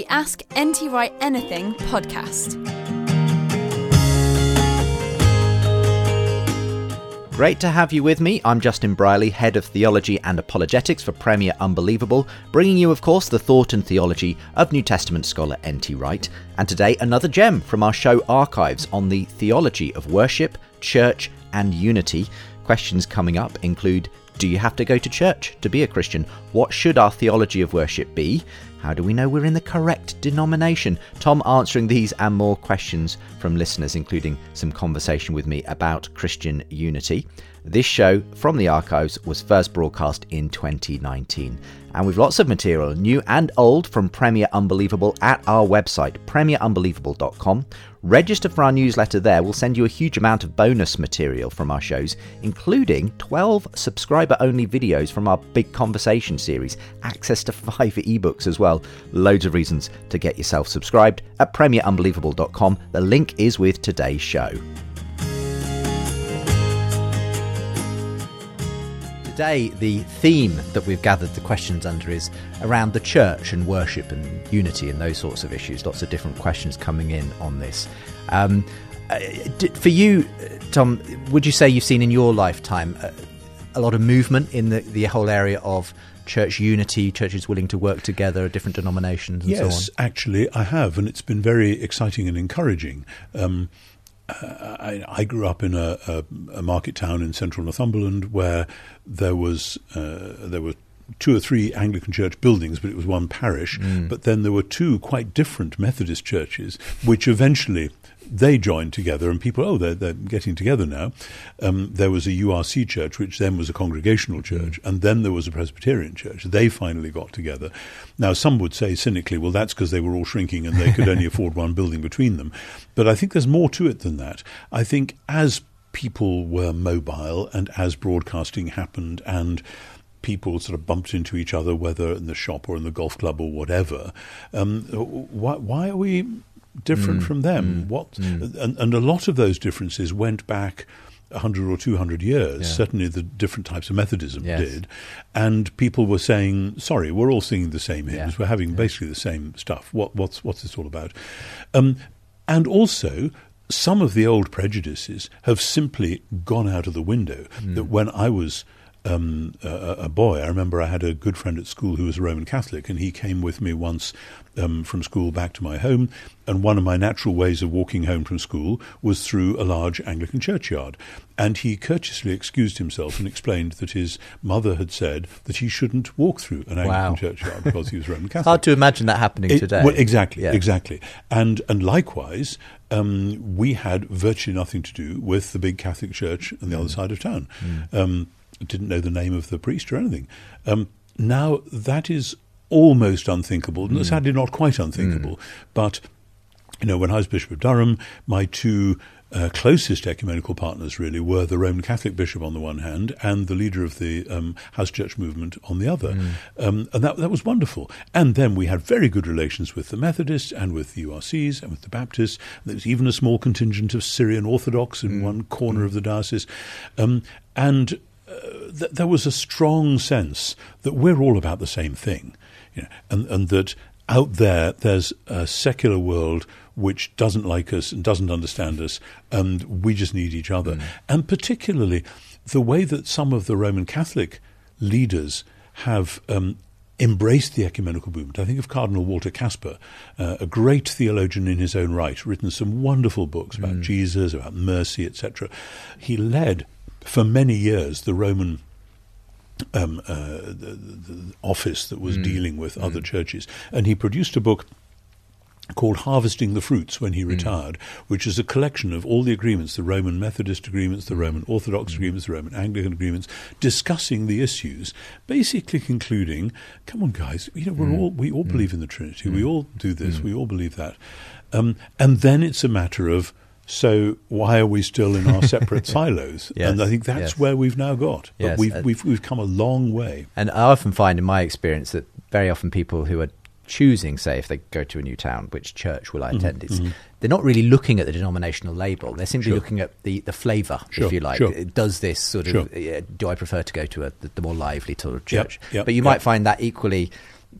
The Ask NT Wright Anything podcast. Great to have you with me. I'm Justin Brierley, Head of Theology and Apologetics for Premier Unbelievable, bringing you, of course, the thought and theology of New Testament scholar N.T. Wright. And today, another gem from our show archives on the theology of worship, church, and unity. Questions coming up include Do you have to go to church to be a Christian? What should our theology of worship be? How do we know we're in the correct denomination? Tom answering these and more questions from listeners, including some conversation with me about Christian unity. This show from the archives was first broadcast in 2019. And we've lots of material, new and old, from Premier Unbelievable at our website, premierunbelievable.com. Register for our newsletter there. We'll send you a huge amount of bonus material from our shows, including 12 subscriber only videos from our Big Conversation series, access to five ebooks as well. Loads of reasons to get yourself subscribed at premierunbelievable.com. The link is with today's show. Today, the theme that we've gathered the questions under is around the church and worship and unity and those sorts of issues. Lots of different questions coming in on this. Um, uh, for you, Tom, would you say you've seen in your lifetime a, uh, a lot of movement in the, the whole area of church unity, churches willing to work together, different denominations, and yes, so on? actually, I have, and it's been very exciting and encouraging. Um, I, I, grew up in a, a, a, market town in central Northumberland where there was uh, there were two or three Anglican church buildings, but it was one parish. Mm. But then there were two quite different Methodist churches, which eventually they joined together, and people, oh, they're, they're getting together now. Um, there was a URC church, which then was a congregational church, and then there was a Presbyterian church. They finally got together. Now, some would say cynically, well, that's because they were all shrinking and they could only afford one building between them. But I think there's more to it than that. I think as people were mobile and as broadcasting happened and people sort of bumped into each other, whether in the shop or in the golf club or whatever. Um, why, why, are we different mm, from them? Mm, what mm. And, and a lot of those differences went back. 100 or 200 years, yeah. certainly the different types of Methodism yes. did. And people were saying, sorry, we're all singing the same hymns. Yeah. We're having yeah. basically the same stuff. What, what's, what's this all about? Um, and also, some of the old prejudices have simply gone out of the window. Mm. That when I was um, a, a, boy. I remember I had a good friend at school who was a Roman Catholic, and he came with me once um, from school back to my home. And one of my natural ways of walking home from school was through a large Anglican churchyard. And he courteously excused himself and explained that his mother had said that he shouldn't walk through an Anglican wow. churchyard because he was Roman Catholic. Hard to imagine that happening it, today. Well, exactly, yeah. exactly. And and likewise, um, we had virtually nothing to do with the big Catholic church on the mm. other side of town. Mm. Um, didn't know the name of the priest or anything. Um, now that is almost unthinkable, mm. sadly not quite unthinkable. Mm. But you know, when I was Bishop of Durham, my two uh, closest ecumenical partners really were the Roman Catholic bishop on the one hand and the leader of the um, house church movement on the other. Mm. Um, and that, that was wonderful. And then we had very good relations with the Methodists and with the URCs and with the Baptists. There was even a small contingent of Syrian Orthodox in mm. one corner mm. of the diocese. Um, and th- there was a strong sense that we're all about the same thing, you know, and, and that out there there's a secular world which doesn't like us and doesn't understand us, and we just need each other. Mm. And particularly the way that some of the Roman Catholic leaders have um, embraced the ecumenical movement. I think of Cardinal Walter Kasper, uh, a great theologian in his own right, written some wonderful books about mm. Jesus, about mercy, etc. He led for many years the Roman um, uh, the, the, office that was mm. dealing with mm. other churches, and he produced a book called Harvesting the Fruits when he mm. retired, mm. which is a collection of all the agreements, the Roman Methodist agreements, the Roman Orthodox mm. agreements, the Roman Anglican agreements, discussing the issues, basically concluding, come on guys, you know, we're mm. all we all mm. believe in the Trinity. We all do this, we all believe that. Um, and then it's a matter of so why are we still in our separate silos? Yes, and I think that's yes. where we've now got. But yes. we've, we've we've come a long way. And I often find in my experience that very often people who are choosing, say, if they go to a new town, which church will I mm-hmm, attend? Mm-hmm. They're not really looking at the denominational label. They're simply sure. looking at the, the flavour, sure, if you like. Sure. Does this sort of, uh, do I prefer to go to a, the, the more lively sort of church? Yep, yep, but you yep. might find that equally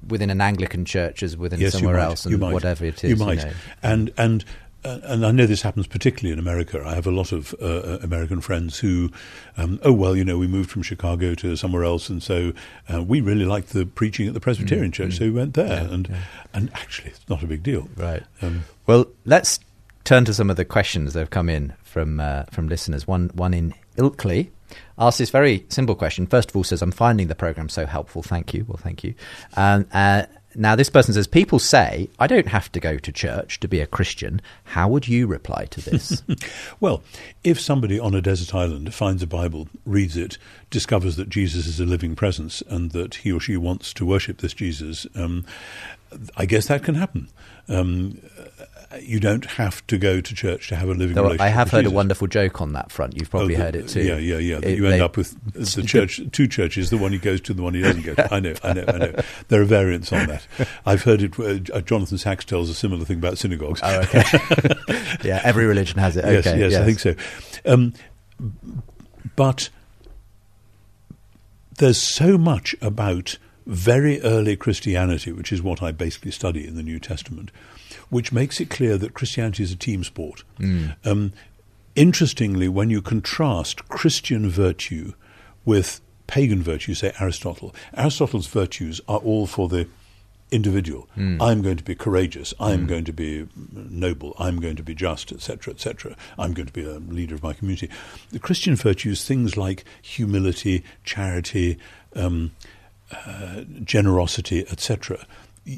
within an Anglican church as within yes, somewhere else and whatever it is. You might. You know. And, and uh, and I know this happens particularly in America. I have a lot of uh, uh, American friends who, um, oh well, you know, we moved from Chicago to somewhere else, and so uh, we really liked the preaching at the Presbyterian mm, Church, mm, so we went there, yeah, and yeah. and actually, it's not a big deal. Right. Um, well, let's turn to some of the questions that have come in from uh, from listeners. One one in Ilkley asks this very simple question. First of all, says, "I'm finding the program so helpful. Thank you. Well, thank you." Um, uh, now, this person says, People say, I don't have to go to church to be a Christian. How would you reply to this? well, if somebody on a desert island finds a Bible, reads it, discovers that Jesus is a living presence and that he or she wants to worship this Jesus, um, I guess that can happen. Um, you don't have to go to church to have a living Though relationship. I have heard Jesus. a wonderful joke on that front. You've probably oh, the, heard it too. Yeah, yeah, yeah. It, you end they, up with the church, two churches: the one he goes to, and the one he doesn't go to. I know, I know, I know. There are variants on that. I've heard it. Uh, Jonathan Sacks tells a similar thing about synagogues. Oh, okay. yeah, every religion has it. Okay, yes, yes, yes. I think so. Um, but there's so much about very early Christianity, which is what I basically study in the New Testament, which makes it clear that Christianity is a team sport. Mm. Um, interestingly, when you contrast Christian virtue with pagan virtue, say Aristotle, Aristotle's virtues are all for the individual. Mm. I'm going to be courageous. I'm mm. going to be noble. I'm going to be just, etc., etc. I'm going to be a leader of my community. The Christian virtues, things like humility, charity, um, uh, generosity, etc.,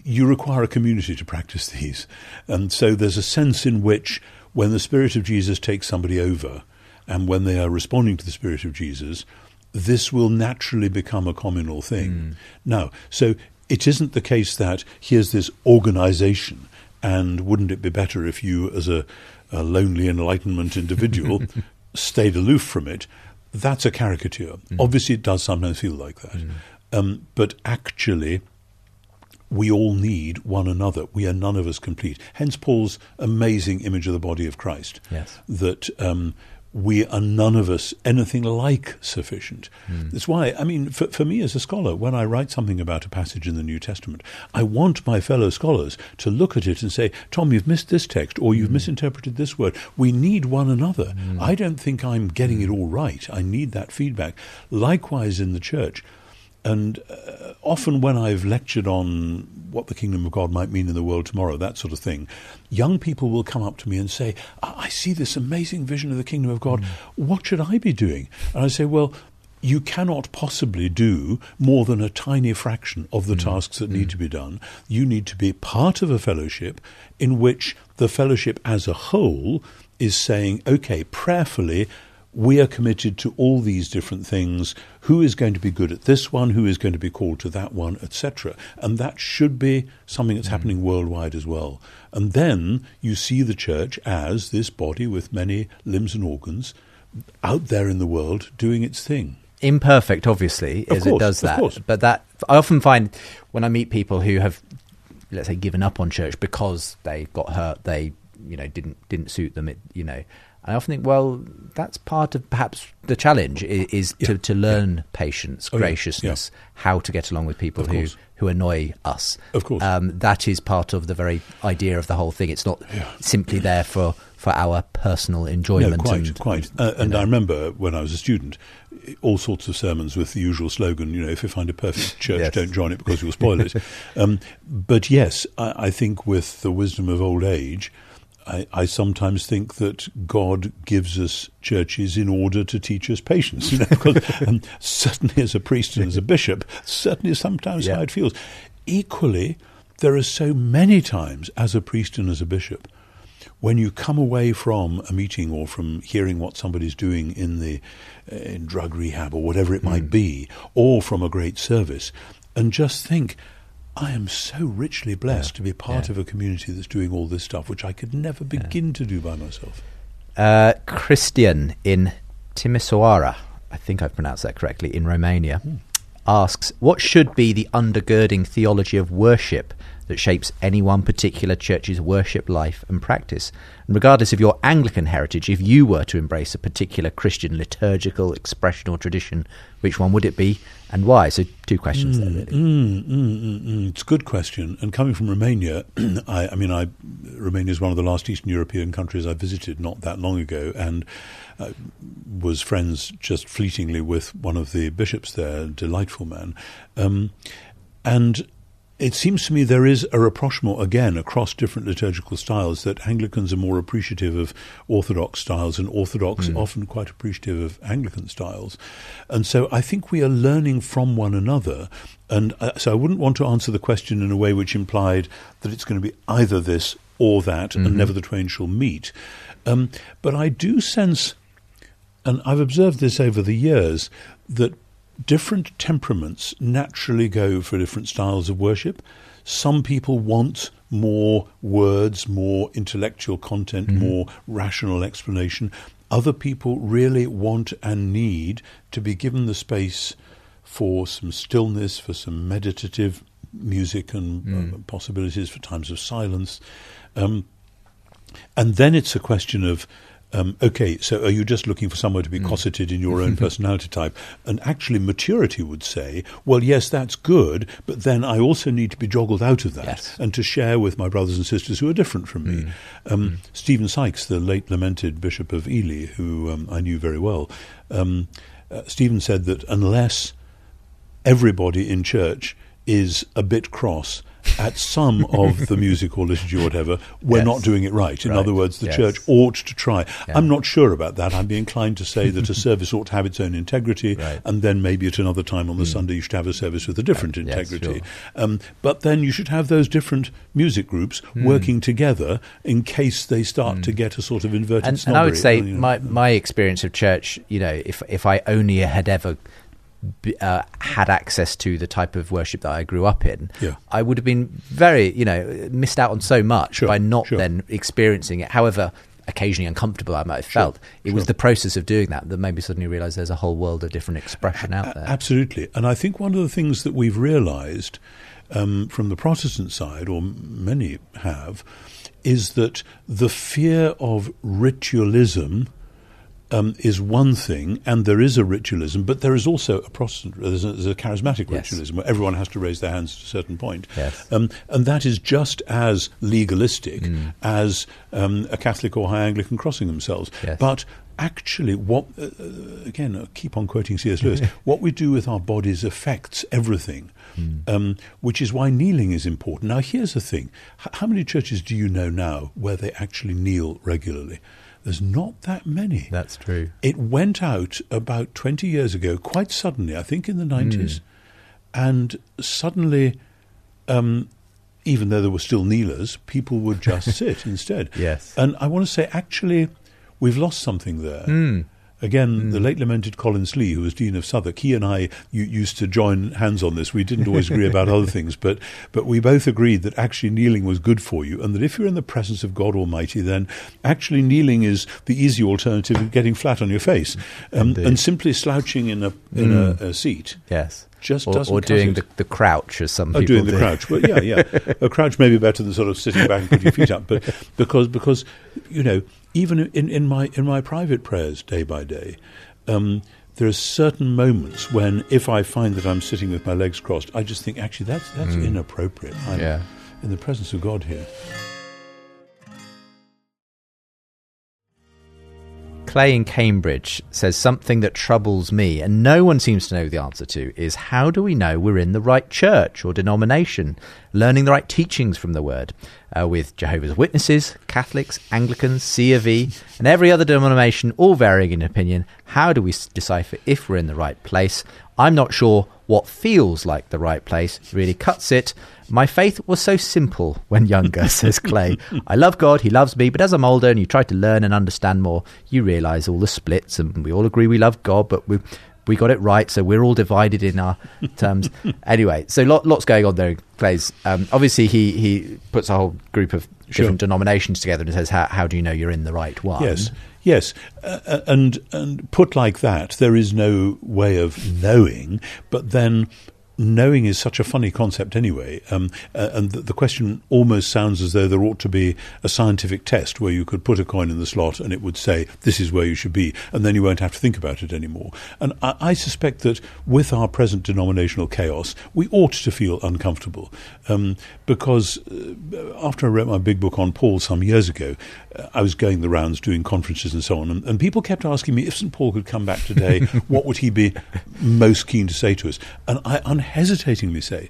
you require a community to practice these. And so there's a sense in which when the Spirit of Jesus takes somebody over and when they are responding to the Spirit of Jesus, this will naturally become a communal thing. Mm. Now, so it isn't the case that here's this organization and wouldn't it be better if you, as a, a lonely enlightenment individual, stayed aloof from it? That's a caricature. Mm. Obviously, it does sometimes feel like that. Mm. Um, but actually, we all need one another. We are none of us complete. Hence Paul's amazing image of the body of Christ. Yes. That um, we are none of us anything like sufficient. Mm. That's why, I mean, for, for me as a scholar, when I write something about a passage in the New Testament, I want my fellow scholars to look at it and say, Tom, you've missed this text or you've mm. misinterpreted this word. We need one another. Mm. I don't think I'm getting it all right. I need that feedback. Likewise in the church. And uh, often, when I've lectured on what the kingdom of God might mean in the world tomorrow, that sort of thing, young people will come up to me and say, I see this amazing vision of the kingdom of God. Mm. What should I be doing? And I say, Well, you cannot possibly do more than a tiny fraction of the mm. tasks that mm. need to be done. You need to be part of a fellowship in which the fellowship as a whole is saying, okay, prayerfully, we are committed to all these different things. Who is going to be good at this one? Who is going to be called to that one, etc. And that should be something that's mm. happening worldwide as well. And then you see the church as this body with many limbs and organs out there in the world doing its thing. Imperfect, obviously, of as course, it does that. But that I often find when I meet people who have, let's say, given up on church because they got hurt, they you know didn't didn't suit them. It you know And I often think, well, that's part of perhaps the challenge is, is Yeah, to, to learn patience, Oh, yeah, graciousness, how to get along with people Of who, course. who annoy us. Of course. Um, that is part of the very idea of the whole thing. It's not simply there for, for our personal enjoyment. No, quite, and, quite. Uh, and I remember when I was a student, all sorts of sermons with the usual slogan, you know, if you find a perfect church, Yes. don't join it because you'll spoil it. um, but yes, I, I think with the wisdom of old age, I, I sometimes think that God gives us churches in order to teach us patience. You know, because um, certainly as a priest and as a bishop, certainly sometimes Yeah. how it feels. Equally, there are so many times as a priest and as a bishop when you come away from a meeting or from hearing what somebody's doing in the uh, in drug rehab or whatever it might be, or from a great service, and just think, I am so richly blessed to be part yeah. of a community that's doing all this stuff, which I could never begin to do by myself. Uh, Christian in Timisoara, I think I've pronounced that correctly, in Romania, Hmm. Asks What should be the undergirding theology of worship that shapes any one particular church's worship life and practice? And regardless of your Anglican heritage, if you were to embrace a particular Christian liturgical expression or tradition, which one would it be and why? So, two questions there, really. Mm, mm, mm, mm. It's a good question. And coming from Romania, I, I mean, I, Romania is one of the last Eastern European countries I visited not that long ago, and uh, was friends just fleetingly with one of the bishops there, a delightful man. Um, and it seems to me there is a rapprochement again across different liturgical styles that Anglicans are more appreciative of Orthodox styles and Orthodox often quite appreciative of Anglican styles. And so I think we are learning from one another. And uh, so I wouldn't want to answer the question in a way which implied that it's going to be either this or that and never the twain shall meet. Um, but I do sense, and I've observed this over the years, that different temperaments naturally go for different styles of worship. Some people want more words, more intellectual content, more rational explanation. Other people really want and need to be given the space for some stillness, for some meditative music and uh, possibilities for times of silence. Um, and then it's a question of, um, okay, so are you just looking for somewhere to be cosseted in your own personality type? And actually, maturity would say, well, yes, that's good, but then I also need to be joggled out of that Yes. and to share with my brothers and sisters who are different from me. Hmm. Um, Stephen Sykes, the late lamented Bishop of Ely, who um, I knew very well, um, uh, Stephen said that unless everybody in church is a bit cross at some of the music or liturgy or whatever, we're Yes. not doing it right. In Right. other words, the Yes. church ought to try. Yeah. I'm not sure about that. I'd be inclined to say that a service ought to have its own integrity, Right. and then maybe at another time on the hmm. Sunday you should have a service with a different Yes, integrity. sure. Um, but then you should have those different music groups hmm. working together in case they start to hmm. get a sort of inverted and, and I would say snobbery, you know. my my experience of church, you know, if if I only had ever uh, had access to the type of worship that I grew up in, Yeah. I would have been very, you know, missed out on so much Sure, by not sure. then experiencing it. However. Occasionally uncomfortable, I might have felt. It was the process of doing that that made me suddenly realise there's a whole world of different expression out there. Absolutely. And I think one of the things that we've realized um, from the Protestant side, or many have, is that the fear of ritualism. Um, is one thing, and there is a ritualism, but there is also a Protestant, there's a, there's a charismatic Yes. ritualism where everyone has to raise their hands at a certain point. Yes. Um, and that is just as legalistic Mm. as um, a Catholic or High Anglican crossing themselves. Yes. But actually, what uh, uh, again, I keep on quoting C.S. Lewis. what we do with our bodies affects everything, um, which is why kneeling is important. Now, here's the thing: H- how many churches do you know now where they actually kneel regularly? There's not that many. That's true. It went out about 20 years ago, quite suddenly, I think in the 90s. And suddenly, um, even though there were still kneelers, people would just sit instead. Yes. And I want to say, actually, we've lost something there. Hmm. Again, the late lamented Colin Slee, who was Dean of Southwark, he and I used to join hands on this. We didn't always agree about other things, but, but we both agreed that actually kneeling was good for you, and that if you're in the presence of God Almighty, then actually kneeling is the easy alternative of getting flat on your face. Um, and simply slouching in a, in a, a seat Yes. Just or, doesn't or doing the, the crouch as some Oh, people doing the crouch. Well, yeah, yeah. a crouch may be better than sort of sitting back and putting your feet up, but because because you know, even in, in my in my private prayers day by day, um, there are certain moments when if I find that I'm sitting with my legs crossed, I just think actually that's that's inappropriate. I'm Yeah. in the presence of God here. Clay in Cambridge says something that troubles me, and no one seems to know the answer to, is how do we know we're in the right church or denomination, learning the right teachings from the Word? Uh, with Jehovah's Witnesses, Catholics, Anglicans, C of E, and every other denomination, all varying in opinion, how do we decipher if we're in the right place? I'm not sure what feels like the right place really cuts it. My faith was so simple when younger, says Clay. I love God, He loves me, but as I'm older and you try to learn and understand more, you realise all the splits, and we all agree we love God, but we we got it right, so we're all divided in our terms. anyway, so lot, lots going on there, Clay's. Um, obviously, he, he puts a whole group of Sure. different denominations together and says, how, how do you know you're in the right one? Yes, yes, uh, and and put like that, there is no way of knowing. But then, knowing is such a funny concept anyway. Um, uh, and the, the question almost sounds as though there ought to be a scientific test where you could put a coin in the slot and it would say this is where you should be, and then you won't have to think about it anymore. And I, I suspect that with our present denominational chaos, we ought to feel uncomfortable um, because uh, after I wrote my big book on Paul some years ago, uh, I was going the rounds doing conferences and so on, and, and people kept asking me if St. Paul could come back today, what would he be most keen to say to us? And I unhesitatingly say,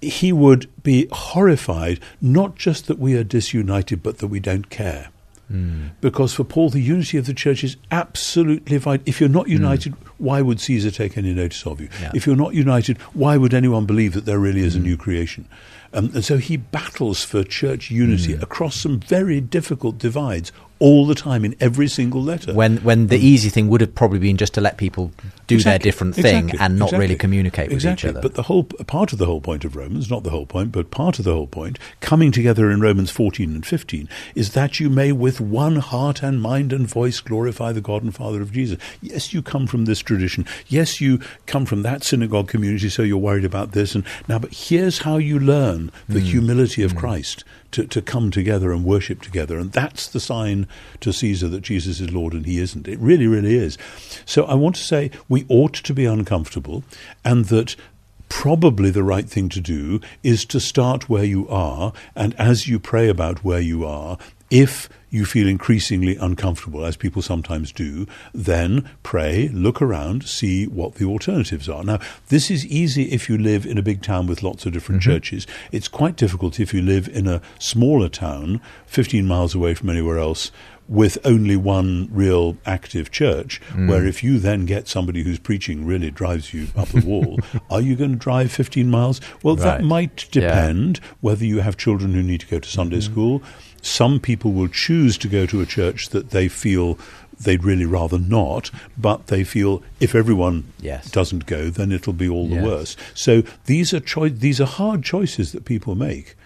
he would be horrified not just that we are disunited, but that we don't care. Hmm. Because for Paul, the unity of the church is absolutely vital. If you're not hmm. united, why would Caesar take any notice of you? Yeah. If you're not united, why would anyone believe that there really is a hmm. new creation? Um, and so he battles for church unity across some very difficult divides all the time in every single letter. When when the easy thing would have probably been just to let people do their different thing exactly, and not really communicate with exactly. each other. But the whole part of the whole point of Romans, not the whole point, but part of the whole point, coming together in Romans 14 and 15, is that you may with one heart and mind and voice glorify the God and Father of Jesus. Yes, you come from this tradition. Yes, you come from that synagogue community, so you're worried about this. And now, but here's how you learn the Hmm. humility of Christ. To, to come together and worship together. And that's the sign to Caesar that Jesus is Lord and he isn't. It really, really is. So I want to say we ought to be uncomfortable and that probably the right thing to do is to start where you are. And as you pray about where you are, if you feel increasingly uncomfortable, as people sometimes do, then pray, look around, see what the alternatives are. Now, this is easy if you live in a big town with lots of different mm-hmm. churches. It's quite difficult if you live in a smaller town, 15 miles away from anywhere else, with only one real active church, mm. where if you then get somebody who's preaching really drives you up the wall, are you going to drive 15 miles? Well, that Right. might Yeah. depend whether you have children who need to go to Sunday mm-hmm. school. Some people will choose to go to a church that they feel they'd really rather not, but they feel if everyone Yes. doesn't go, then it'll be all Yes. the worse. So these are choi- these are hard choices that people make.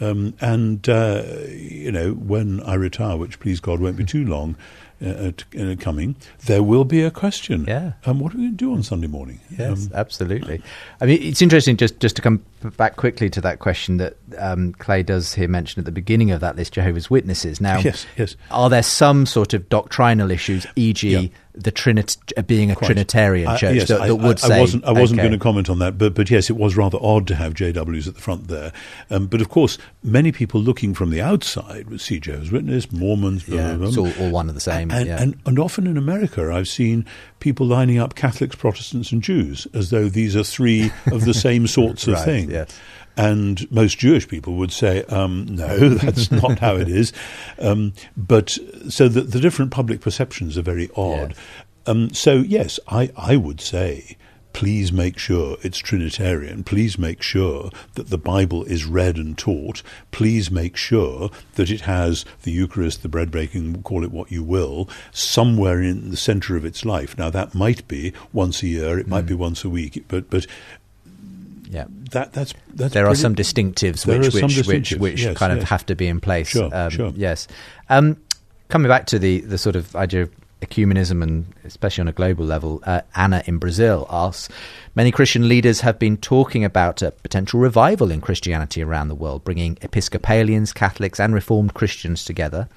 Um, and uh, you know, when I retire, which please God won't be too long uh, t- uh, coming, there will be a question. Yeah. Um, what are we going to do on Sunday morning? Yes, Um, absolutely. I mean, it's interesting just, just to come back quickly to that question that um, Clay does here mention at the beginning of that list, Jehovah's Witnesses. Now, Yes, yes. are there some sort of doctrinal issues, e.g., Yeah. The Trinit uh, being a Quite. Trinitarian I- church yes, that, I, would I, say? I wasn't, I wasn't okay, going to comment on that, but, but yes, it was rather odd to have JWs at the front there. Um, but of course, many people looking from the outside would see Jehovah's Witness, Mormons, blah, Yeah, blah, it's all, all one and the same. And, yeah. and, and often in America, I've seen people lining up Catholics, Protestants, and Jews as though these are three of the same sorts of Right, thing. yes. And most Jewish people would say, um, no, that's not how it is. Um, but so the, the different public perceptions are very odd. Yes. Um, so, yes, I, I would say please make sure it's Trinitarian. Please make sure that the Bible is read and taught. Please make sure that it has the Eucharist, the bread breaking, call it what you will, somewhere in the centre of its life. Now, that might be once a year, it might be once a week, but, but yeah. that, that's, that's there are some distinctives which are some which, which which yes, kind of have to be in place. Sure, um, sure. Yes. Um, coming back to the the sort of idea of ecumenism and especially on a global level. Uh, Anna in Brazil asks Many Christian leaders have been talking about a potential revival in Christianity around the world, bringing Episcopalians, Catholics, and Reformed Christians together.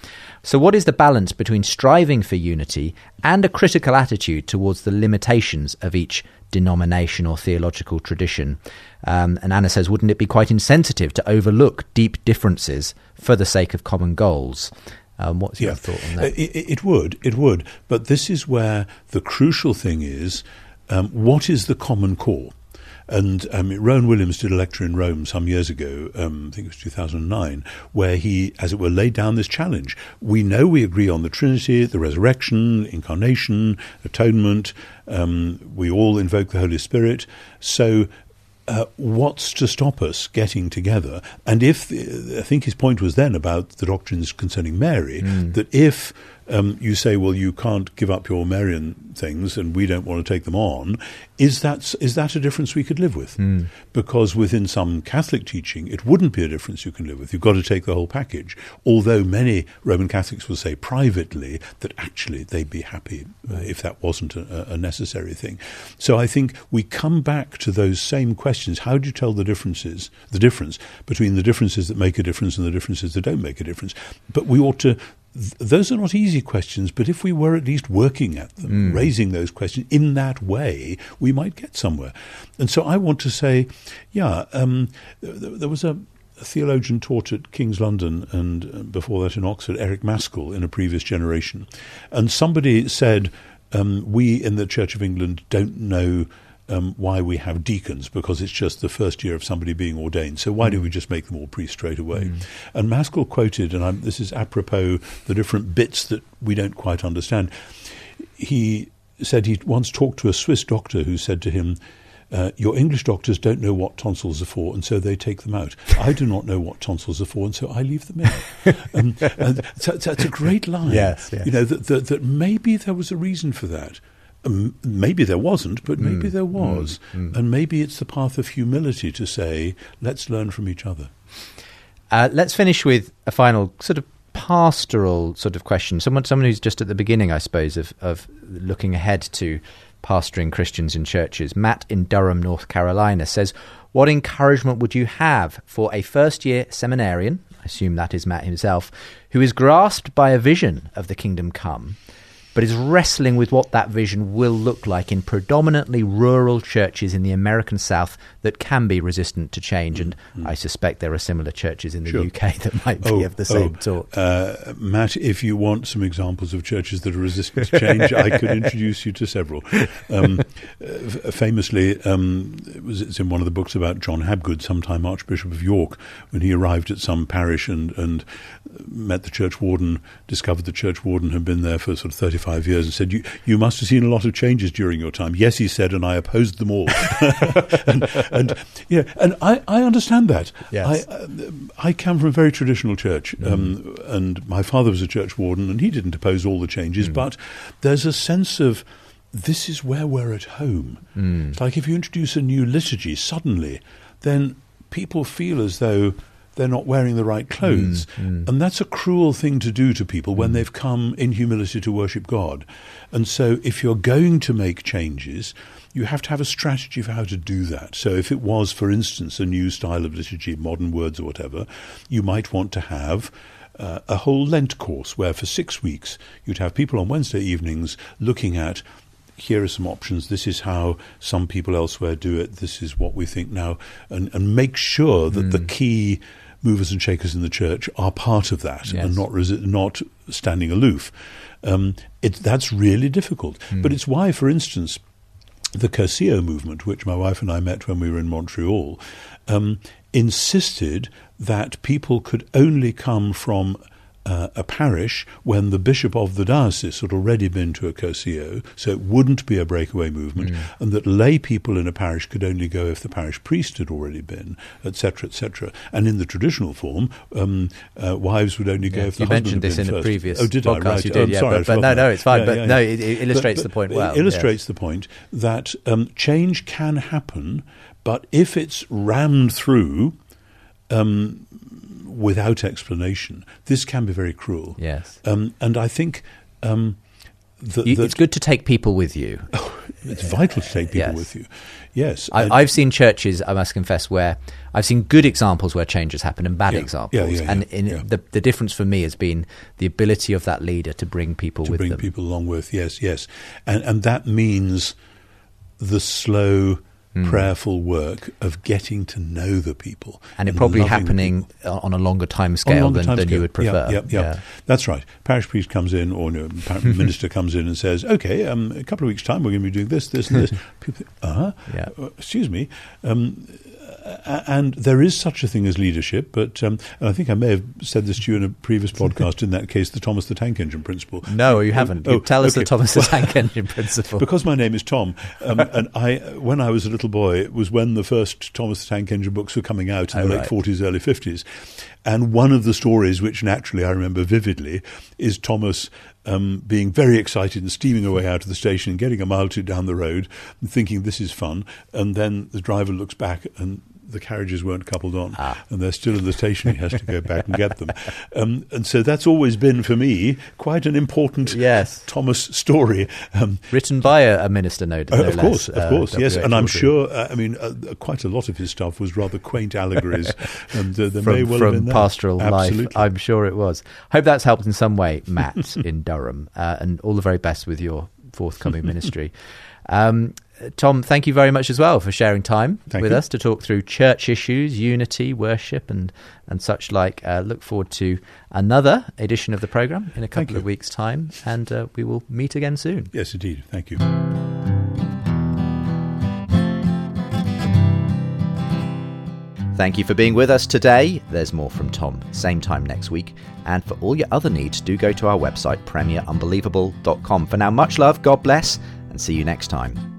So, what is the balance between striving for unity and a critical attitude towards the limitations of each denomination or theological tradition? Um, and Anna says, wouldn't it be quite insensitive to overlook deep differences for the sake of common goals? Um, what's your Yeah. thought on that? It, it would, it would. But this is where the crucial thing is um, what is the common core? And um, Rowan Williams did a lecture in Rome some years ago, um, I think it was 2009, where he, as it were, laid down this challenge. We know we agree on the Trinity, the resurrection, incarnation, atonement. Um, we all invoke the Holy Spirit. So uh, what's to stop us getting together? And if I think his point was then about the doctrines concerning Mary, that if um, you say, well, you can't give up your Marian things, and we don't want to take them on, is that is that a difference we could live with? Because within some Catholic teaching, it wouldn't be a difference you can live with. You've got to take the whole package. Although many Roman Catholics will say privately that actually they'd be happy uh, if that wasn't a, a necessary thing. So I think we come back to those same questions. How do you tell the differences, the difference between the differences that make a difference and the differences that don't make a difference? But we ought to. Th- those are not easy questions, but if we were at least working at them, raising those questions in that way, we might get somewhere. And so I want to say, yeah, um, th- th- there was a, a theologian taught at King's London and uh, before that in Oxford, Eric Mascall, in a previous generation. And somebody said, um, We in the Church of England don't know. Um, why we have deacons because it's just the first year of somebody being ordained. So why do we just make them all priests straight away? And Mascall quoted, and I'm, this is apropos the different bits that we don't quite understand. He said he once talked to a Swiss doctor who said to him, uh, your English doctors don't know what tonsils are for, and so they take them out. I do not know what tonsils are for, and so I leave them in. um, and it's a great line. Yes, yes. You know that, that that maybe there was a reason for that. Um, maybe there wasn't, but maybe there was, and maybe it's the path of humility to say, let's learn from each other. Uh, let's finish with a final sort of pastoral sort of question. Someone, someone who's just at the beginning, I suppose, of, of looking ahead to pastoring Christians in churches. Matt in Durham, North Carolina says, "What encouragement would you have for a first-year seminarian? I assume that is Matt himself, who is grasped by a vision of the kingdom come." But is wrestling with what that vision will look like in predominantly rural churches in the American South that can be resistant to change. And I suspect there are similar churches in the Sure. UK that might be of the same sort. Uh, Matt, if you want some examples of churches that are resistant to change, I could introduce you to several. Um, famously, um, it was, it's in one of the books about John Habgood, sometime Archbishop of York, when he arrived at some parish and, and met the church warden, discovered the church warden had been there for sort of 35 years and said, you, you must have seen a lot of changes during your time. Yes, he said, and I opposed them all. and, and, yeah, and I, I understand that. Yes. I, uh, I come from a very traditional church, um, and my father was a church warden, and he didn't oppose all the changes, but there's a sense of this is where we're at home. It's like if you introduce a new liturgy suddenly, then people feel as though they're not wearing the right clothes. Mm, mm. And that's a cruel thing to do to people when mm. they've come in humility to worship God. And so if you're going to make changes, you have to have a strategy for how to do that. So if it was, for instance, a new style of liturgy, modern words or whatever, you might want to have uh, a whole Lent course where for six weeks you'd have people on Wednesday evenings looking at here are some options. This is how some people elsewhere do it. This is what we think now, and, and make sure that the key movers and shakers in the church are part of that Yes. and not resi- not standing aloof. Um, it, that's really difficult. But it's why, for instance, the Cursillo movement, which my wife and I met when we were in Montreal, um, insisted that people could only come from uh, a parish when the bishop of the diocese had already been to a Cursillo, so it wouldn't be a breakaway movement, and that lay people in a parish could only go if the parish priest had already been, etc., etc. And in the traditional form, um, uh, wives would only go Yeah, if the you husband mentioned had this been in a first. previous oh, did I? podcast. Right. You Oh, did, I'm yeah, sorry, but- but no, no, it's fine, Yeah, but yeah, no, it- it illustrates the point well, It illustrates yes. the point that um, change can happen, but if it's rammed through um, without explanation, this can be very cruel. Yes. Um, and I think um, that, You- that it's good to take people with you. it's vital to take people Yes. with you. Yes, I, I've seen churches, I must confess, where I've seen good examples where change has happened and bad Yeah. examples. Yeah, yeah, and yeah, in yeah. The, the difference for me has been the ability of that leader to bring people to with bring them. people along with. Yes, yes, and and that means the slow, Hmm. prayerful work of getting to know the people, and it probably happening on a longer time scale longer than, time than scale. you would prefer. Yeah, yeah, yeah. That's right. Parish priest comes in, or no, minister comes in and says, "Okay, um, a couple of weeks' time, we're going to be doing this, this, and this." People, uh-huh. Yeah. Uh, excuse me. Um, and there is such a thing as leadership, but um, and I think I may have said this to you in a previous podcast. in that case, the Thomas the Tank Engine principle. No, you haven't. Oh, Tell us the. Thomas the Tank Engine principle. because my name is Tom, um, and I, when I was a little boy, it was when the first Thomas the Tank Engine books were coming out in Oh, the late right. forties, early fifties, and one of the stories, which naturally I remember vividly, is Thomas. Um, being very excited and steaming away out of the station and getting a mile or two down the road and thinking this is fun, and then the driver looks back and the carriages weren't coupled on Ah. and they're still in the station. He has to go back and get them, um, and so that's always been for me quite an important Yes. Thomas story. Um, Written by a, a minister, no, uh, no of less, course, of uh, course, yes, and I'm sure. Uh, I mean, uh, quite a lot of his stuff was rather quaint allegories, and uh, there from, may well have from been that. pastoral Absolutely. life. I'm sure it was. Hope that's helped in some way, Matt in Durham, uh, and all the very best with your forthcoming ministry. Um, Tom, thank you very much as well for sharing time Thank with you. us to talk through church issues, unity, worship, and and such like. Uh, look forward to another edition of the program in a couple of weeks' time, and uh, we will meet again soon. Yes, indeed. Thank you. Thank you for being with us today. There's more from Tom, same time next week. And for all your other needs, do go to our website, premierunbelievable.com. For now, much love, God bless, and see you next time.